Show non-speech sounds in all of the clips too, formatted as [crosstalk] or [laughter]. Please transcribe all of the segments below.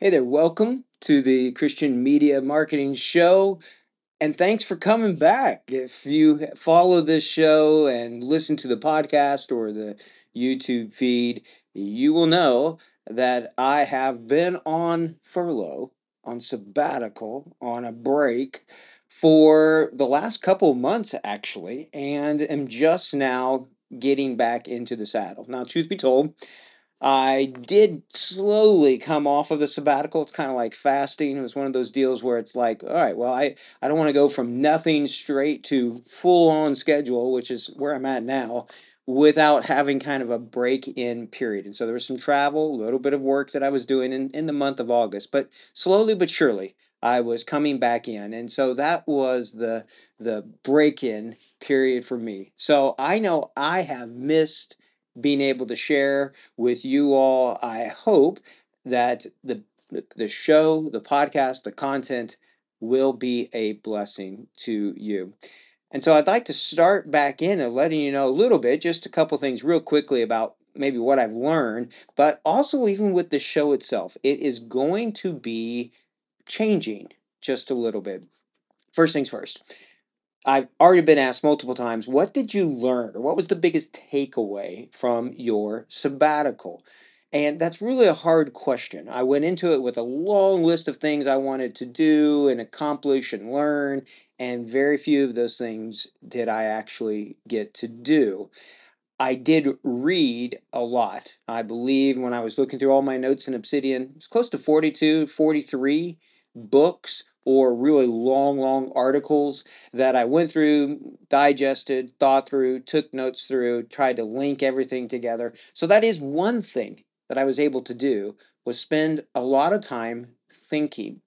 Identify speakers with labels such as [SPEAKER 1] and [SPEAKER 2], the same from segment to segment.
[SPEAKER 1] Hey there, welcome to the Christian Media Marketing Show. And thanks for coming back. If you follow this show and listen to the podcast or the YouTube feed, you will know that I have been on furlough, on sabbatical, on a break for the last couple months, actually, and am just now getting back into the saddle. Now, truth be told, I did slowly come off of the sabbatical. It's kind of like fasting. It was one of those deals where it's like, all right, well, I, I don't want to go from nothing straight to full on schedule, which is where I'm at now, without having kind of a break in period. And so there was some travel, a little bit of work that I was doing in, in the month of August, but slowly but surely I was coming back in. And so that was the the break in period for me. So I know I have missed being able to share with you all. I hope that the, the, the show, the podcast, the content will be a blessing to you. And so I'd like to start back in and letting you know a little bit, just a couple things real quickly about maybe what I've learned, but also even with the show itself, it is going to be changing just a little bit. First things first. I've already been asked multiple times, what did you learn or what was the biggest takeaway from your sabbatical? And that's really a hard question. I went into it with a long list of things I wanted to do and accomplish and learn, and very few of those things did I actually get to do. I did read a lot. I believe when I was looking through all my notes in Obsidian, it's close to 42, 43 books or really long, long articles that I went through, digested, thought through, took notes through, tried to link everything together. So that is one thing that I was able to do was spend a lot of time thinking.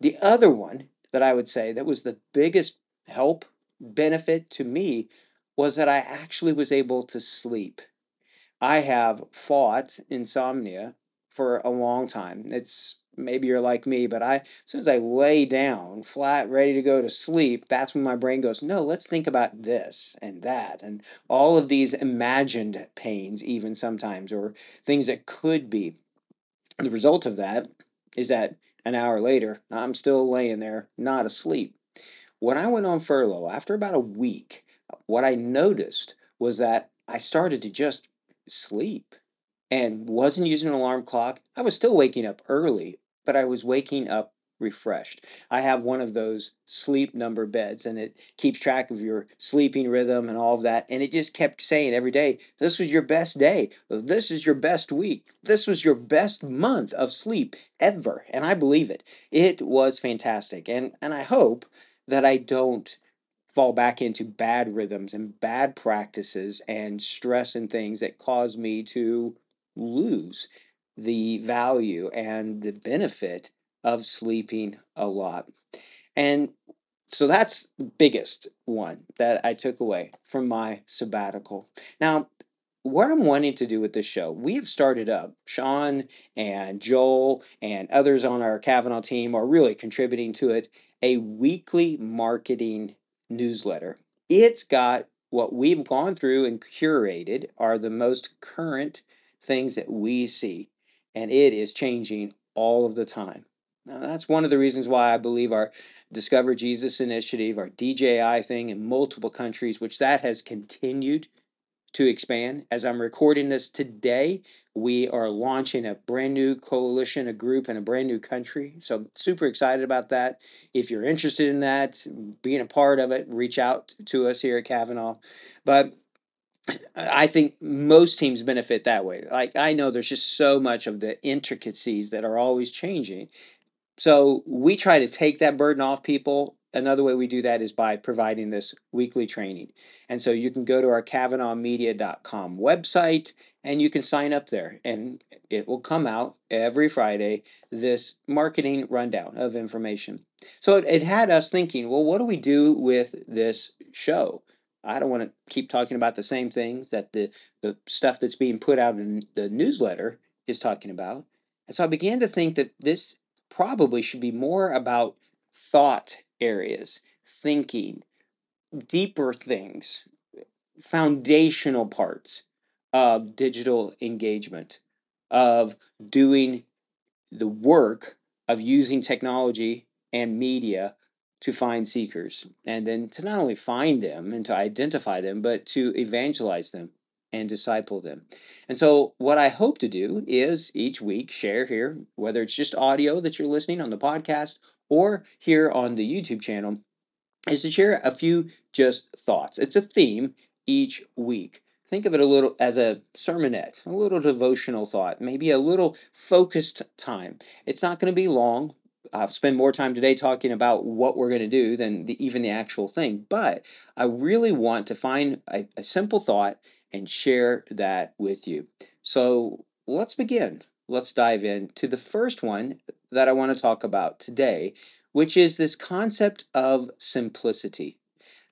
[SPEAKER 1] The other one that I would say that was the biggest help benefit to me was that I actually was able to sleep. I have fought insomnia for a long time. It's maybe you're like me, but I as soon as I lay down flat, ready to go to sleep, that's when my brain goes, no, let's think about this and that and all of these imagined pains, even sometimes, or things that could be. The result of that is that an hour later, I'm still laying there, not asleep. When I went on furlough, after about a week, what I noticed was that I started to just sleep and wasn't using an alarm clock. I was still waking up early, but I was waking up refreshed. I have one of those sleep number beds and it keeps track of your sleeping rhythm and all of that. And it just kept saying every day, this was your best day. This is your best week. This was your best month of sleep ever. And I believe it. It was fantastic. And, and I hope that I don't fall back into bad rhythms and bad practices and stress and things that cause me to lose the value and the benefit of sleeping a lot. And so that's the biggest one that I took away from my sabbatical. Now, what I'm wanting to do with this show, we have started up. Sean and Joel and others on our Kavanaugh team are really contributing to it a weekly marketing newsletter. It's got what we've gone through and curated are the most current things that we see and it is changing all of the time. Now, that's one of the reasons why I believe our Discover Jesus initiative, our DJI thing in multiple countries, which that has continued to expand. As I'm recording this today, we are launching a brand new coalition, a group in a brand new country. So super excited about that. If you're interested in that, being a part of it, reach out to us here at Kavanaugh. But I think most teams benefit that way. Like I know there's just so much of the intricacies that are always changing. So we try to take that burden off people. Another way we do that is by providing this weekly training. And so you can go to our KavanaughMedia.com website and you can sign up there and it will come out every Friday this marketing rundown of information. So it, it had us thinking, well, what do we do with this show? I don't want to keep talking about the same things that the, the stuff that's being put out in the newsletter is talking about. And so I began to think that this probably should be more about thought areas, thinking, deeper things, foundational parts of digital engagement, of doing the work of using technology and media to find seekers and then to not only find them and to identify them, but to evangelize them and disciple them. And so, what I hope to do is each week share here, whether it's just audio that you're listening on the podcast or here on the YouTube channel, is to share a few just thoughts. It's a theme each week. Think of it a little as a sermonette, a little devotional thought, maybe a little focused time. It's not going to be long. I've spent more time today talking about what we're going to do than the, even the actual thing. But I really want to find a, a simple thought and share that with you. So let's begin. Let's dive in to the first one that I want to talk about today, which is this concept of simplicity.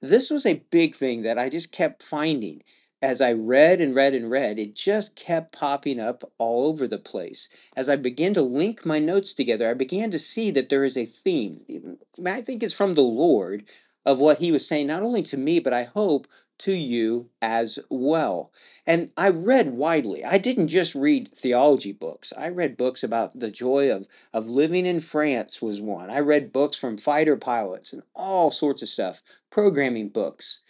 [SPEAKER 1] This was a big thing that I just kept finding as I read and read and read, it just kept popping up all over the place. As I began to link my notes together, I began to see that there is a theme. I think it's from the Lord of what He was saying, not only to me, but I hope to you as well. And I read widely. I didn't just read theology books. I read books about the joy of, of living in France was one. I read books from fighter pilots and all sorts of stuff, programming books.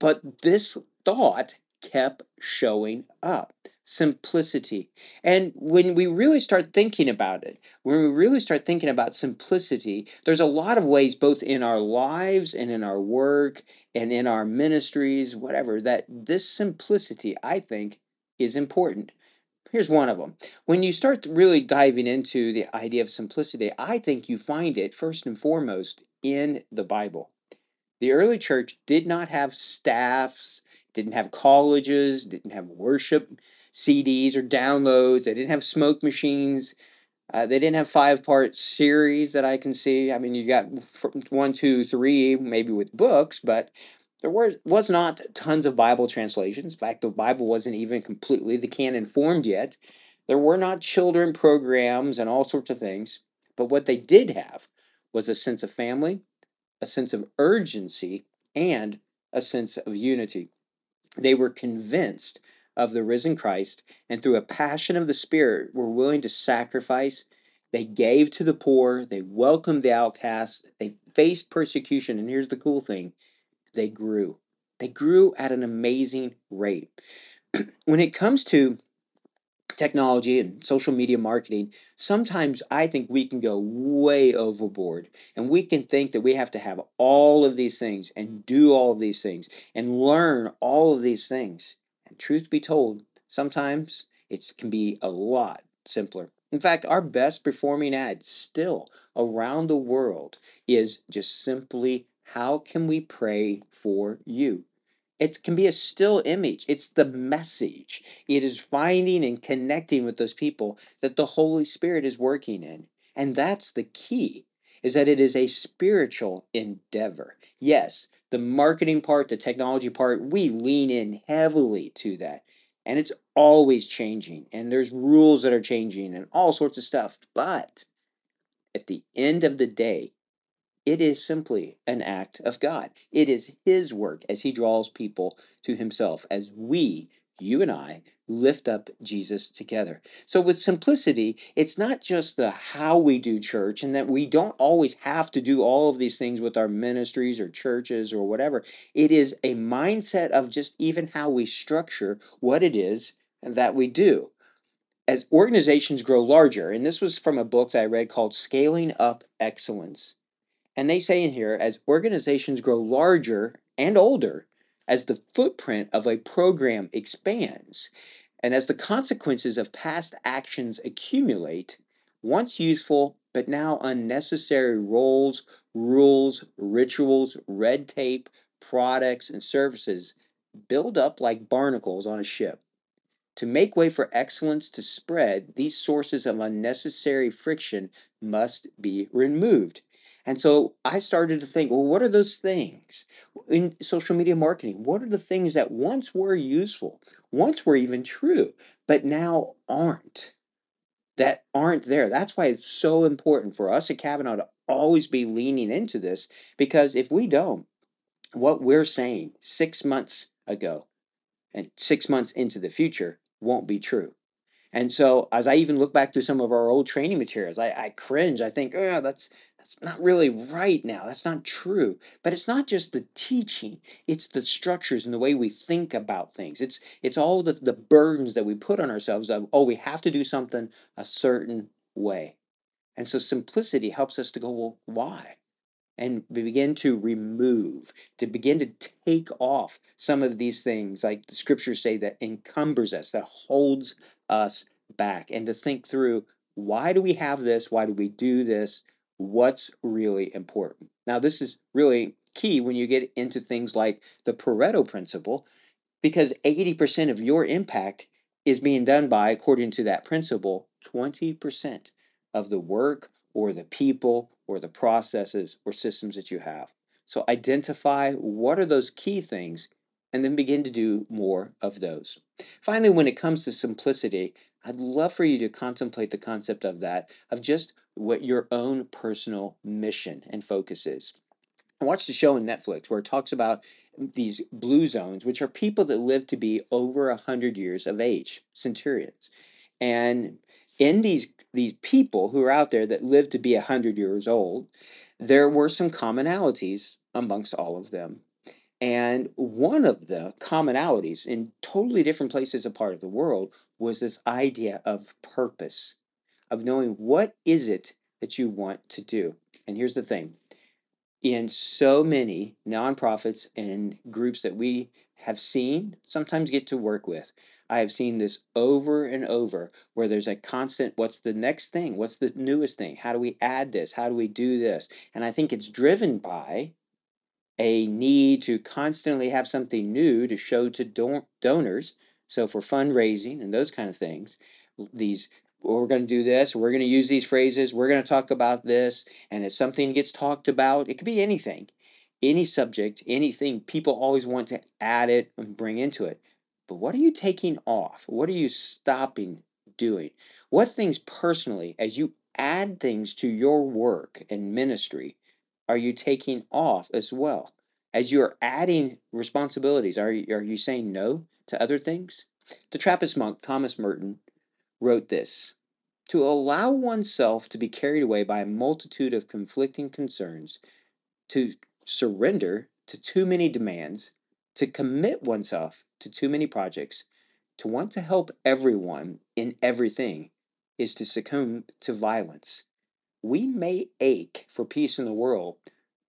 [SPEAKER 1] But this thought kept showing up simplicity. And when we really start thinking about it, when we really start thinking about simplicity, there's a lot of ways, both in our lives and in our work and in our ministries, whatever, that this simplicity, I think, is important. Here's one of them. When you start really diving into the idea of simplicity, I think you find it first and foremost in the Bible. The early church did not have staffs didn't have colleges, didn't have worship CDs or downloads. They didn't have smoke machines. Uh, they didn't have five part series that I can see. I mean, you got one, two, three, maybe with books, but there was, was not tons of Bible translations. In fact, the Bible wasn't even completely the canon formed yet. There were not children programs and all sorts of things. But what they did have was a sense of family, a sense of urgency, and a sense of unity. They were convinced of the risen Christ, and through a passion of the Spirit, were willing to sacrifice. They gave to the poor, they welcomed the outcast, they faced persecution, and here's the cool thing they grew. They grew at an amazing rate. [clears throat] when it comes to technology and social media marketing, sometimes I think we can go way overboard and we can think that we have to have all of these things and do all of these things and learn all of these things. And truth be told, sometimes it can be a lot simpler. In fact, our best performing ad still around the world is just simply how can we pray for you? It can be a still image. It's the message. It is finding and connecting with those people that the Holy Spirit is working in. And that's the key, is that it is a spiritual endeavor. Yes, the marketing part, the technology part, we lean in heavily to that. And it's always changing. And there's rules that are changing and all sorts of stuff. But at the end of the day, it is simply an act of God. It is His work as He draws people to Himself, as we, you and I, lift up Jesus together. So, with simplicity, it's not just the how we do church, and that we don't always have to do all of these things with our ministries or churches or whatever. It is a mindset of just even how we structure what it is that we do. As organizations grow larger, and this was from a book that I read called Scaling Up Excellence and they say in here, as organizations grow larger and older, as the footprint of a program expands, and as the consequences of past actions accumulate, once useful but now unnecessary roles, rules, rituals, red tape, products, and services build up like barnacles on a ship. To make way for excellence to spread, these sources of unnecessary friction must be removed. And so I started to think, well, what are those things in social media marketing? What are the things that once were useful, once were even true, but now aren't? That aren't there. That's why it's so important for us at Kavanaugh to always be leaning into this because if we don't, what we're saying six months ago and six months into the future won't be true. And so, as I even look back to some of our old training materials, I, I cringe. I think, oh, that's that's not really right now. That's not true. But it's not just the teaching; it's the structures and the way we think about things. It's it's all the the burdens that we put on ourselves of oh, we have to do something a certain way. And so, simplicity helps us to go, well, why? And begin to remove, to begin to take off some of these things, like the scriptures say, that encumbers us, that holds us back, and to think through why do we have this? Why do we do this? What's really important? Now, this is really key when you get into things like the Pareto principle, because 80% of your impact is being done by, according to that principle, 20% of the work or the people or the processes or systems that you have. So identify what are those key things and then begin to do more of those. Finally, when it comes to simplicity, I'd love for you to contemplate the concept of that, of just what your own personal mission and focus is. I watched a show on Netflix where it talks about these blue zones, which are people that live to be over a hundred years of age, centurions. And in these these people who are out there that live to be a hundred years old, there were some commonalities amongst all of them. And one of the commonalities in totally different places a part of the world was this idea of purpose, of knowing what is it that you want to do. And here's the thing in so many nonprofits and groups that we have seen, sometimes get to work with, I have seen this over and over where there's a constant what's the next thing? What's the newest thing? How do we add this? How do we do this? And I think it's driven by a need to constantly have something new to show to don- donors. So for fundraising and those kind of things, these we're going to do this, we're going to use these phrases, we're going to talk about this, and if something gets talked about, it could be anything, any subject, anything, people always want to add it and bring into it. But what are you taking off? What are you stopping doing? What things personally, as you add things to your work and ministry, are you taking off as well? As you're adding responsibilities, are you, are you saying no to other things? The Trappist monk Thomas Merton wrote this To allow oneself to be carried away by a multitude of conflicting concerns, to surrender to too many demands, to commit oneself to too many projects, to want to help everyone in everything, is to succumb to violence. We may ache for peace in the world,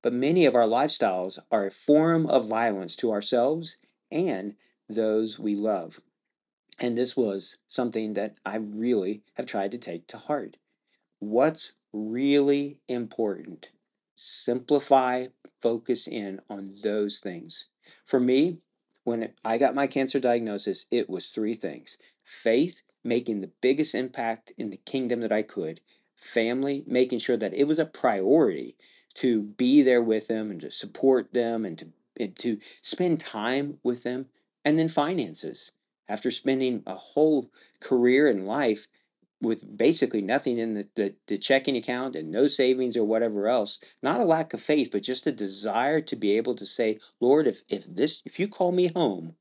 [SPEAKER 1] but many of our lifestyles are a form of violence to ourselves and those we love. And this was something that I really have tried to take to heart. What's really important? Simplify, focus in on those things. For me, when I got my cancer diagnosis, it was three things faith, making the biggest impact in the kingdom that I could, family, making sure that it was a priority to be there with them and to support them and to, and to spend time with them, and then finances. After spending a whole career and life with basically nothing in the, the, the, checking account and no savings or whatever else not a lack of faith but just a desire to be able to say lord if, if this if you call me home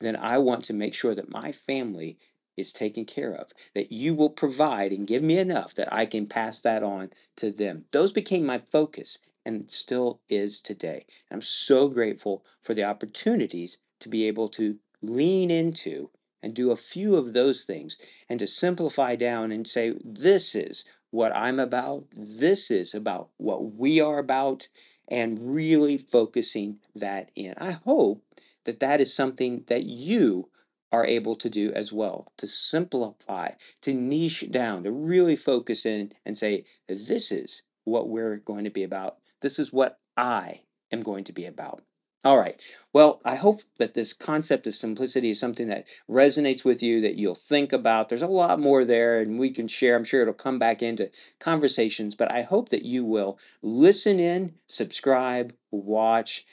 [SPEAKER 1] then i want to make sure that my family is taken care of that you will provide and give me enough that i can pass that on to them. Those became my focus and still is today. I'm so grateful for the opportunities to be able to lean into and do a few of those things and to simplify down and say, this is what I'm about, this is about what we are about, and really focusing that in. I hope that that is something that you are able to do as well to simplify, to niche down, to really focus in and say, this is what we're going to be about. This is what I am going to be about. All right. Well, I hope that this concept of simplicity is something that resonates with you, that you'll think about. There's a lot more there, and we can share. I'm sure it'll come back into conversations, but I hope that you will listen in, subscribe, watch,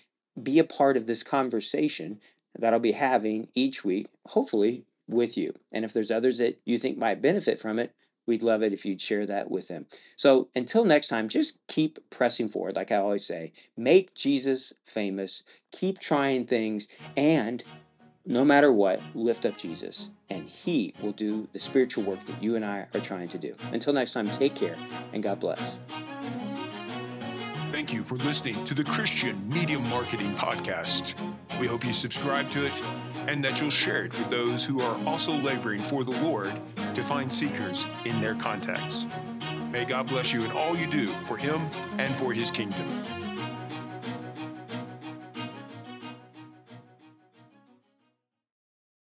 [SPEAKER 1] be a part of this conversation that I'll be having each week, hopefully with you. And if there's others that you think might benefit from it, we'd love it if you'd share that with them. So until next time, just keep pressing forward, like I always say. Make Jesus famous, keep trying things, and no matter what, lift up Jesus, and He will do the spiritual work that you and I are trying to do. Until next time, take care, and God bless.
[SPEAKER 2] Thank you for listening to the Christian Media Marketing Podcast. We hope you subscribe to it and that you'll share it with those who are also laboring for the Lord to find seekers in their contacts. May God bless you in all you do for Him and for His kingdom.